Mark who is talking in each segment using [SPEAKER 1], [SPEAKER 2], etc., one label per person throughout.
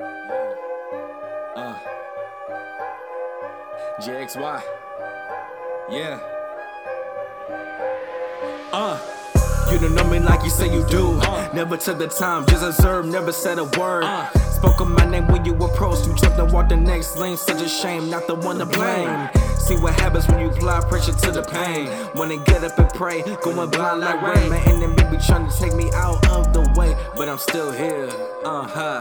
[SPEAKER 1] Uh. JXY. Yeah. Uh. You don't know me like you say you do. Uh. Never took the time, just observe, never said a word. Uh. Spoke of my name when you approached. You jumped and walked the next lane, such a shame, not the one to blame. See what happens when you apply pressure to the pain. Wanna get up and pray, going blind like rain. My enemy be trying to take me out of the way, but I'm still here. Uh huh.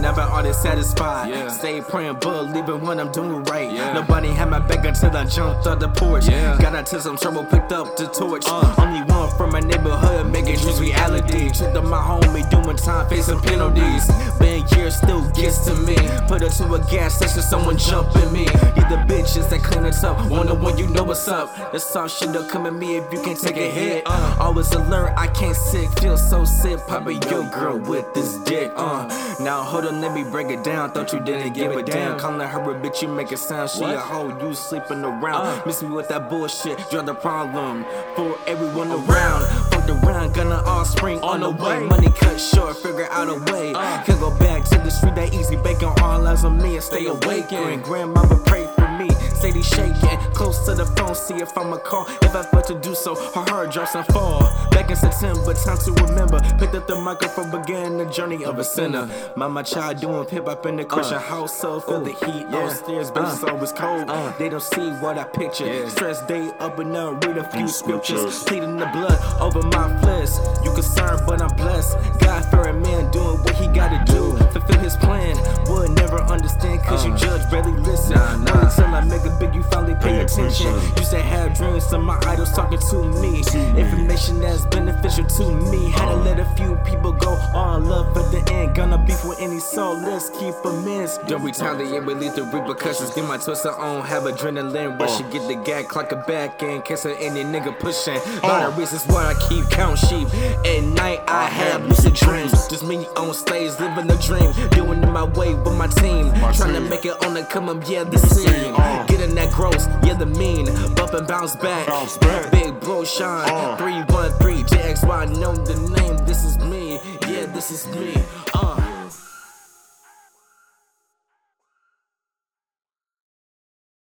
[SPEAKER 1] Never are they satisfied. Yeah. Stay praying, believing when I'm doing right. Yeah. Nobody had my back until I jumped off the porch. Yeah. Got out to some trouble, picked up the torch. Uh. Only one from my neighborhood, making dreams reality. Tricked up my homie, doing time, facing penalties. Been years, still gets to me. Put her to a gas station, someone jumping me. Need the bitches that clean it up. One on one, you know what's up. The soft shit don't come at me if you can't take a hit. Uh. Always alert, I can't sit, feel so sick. Popping your girl with this dick. Uh. Now hold on, let me break it down. Thought you didn't give a damn. Calling her a bitch, you make it sound. She a hoe, you sleeping around. Uh. Miss me with that bullshit, draw the problem for everyone around. Fucked around, gonna all spring on the way. Money cut short, figure out a way. Uh. Can go back to the street that easy, bacon all eyes on me and stay awake. And grandmama pray for me, steady shaking. Close to the phone, see if I'ma call. If I fail to do so, her heart drops and fall. Back in September, time to remember. Picked up the microphone, began the journey of a sinner. Mama child doing hip hop in the Christian uh, household. Feel the heat yeah. upstairs, baby, uh, always cold. Uh, they don't see what I picture. Yeah. Stress day up and down, read a few scriptures. Pleading the blood over my flesh. You concerned, but I'm blessed. God fearing man doing what he gotta do. Fulfill his plan. Would never understand, cause you judge, barely listen. Nah, nah. Pay attention. Used to have dreams of my idols talking to me. Information that's beneficial to me. Had to let a few people go on love at the end. Gonna beef with any soul, let's keep a miss. Don't retaliate with lethal repercussions. Get my twister on, have adrenaline rush. Uh. Get the gag, clock a back in case of any nigga pushing. Uh. the reasons why I keep count sheep. At night, I have lucid dreams. Just me on stage, living a dream. Doing it my way with my to make it on the come up, yeah, the scene. Uh. Getting that gross, yeah, the mean. Bump and bounce back.
[SPEAKER 2] Bounce back.
[SPEAKER 1] Big bro shine. Uh. 313 JXY, know the name. This is me. Yeah, this is me.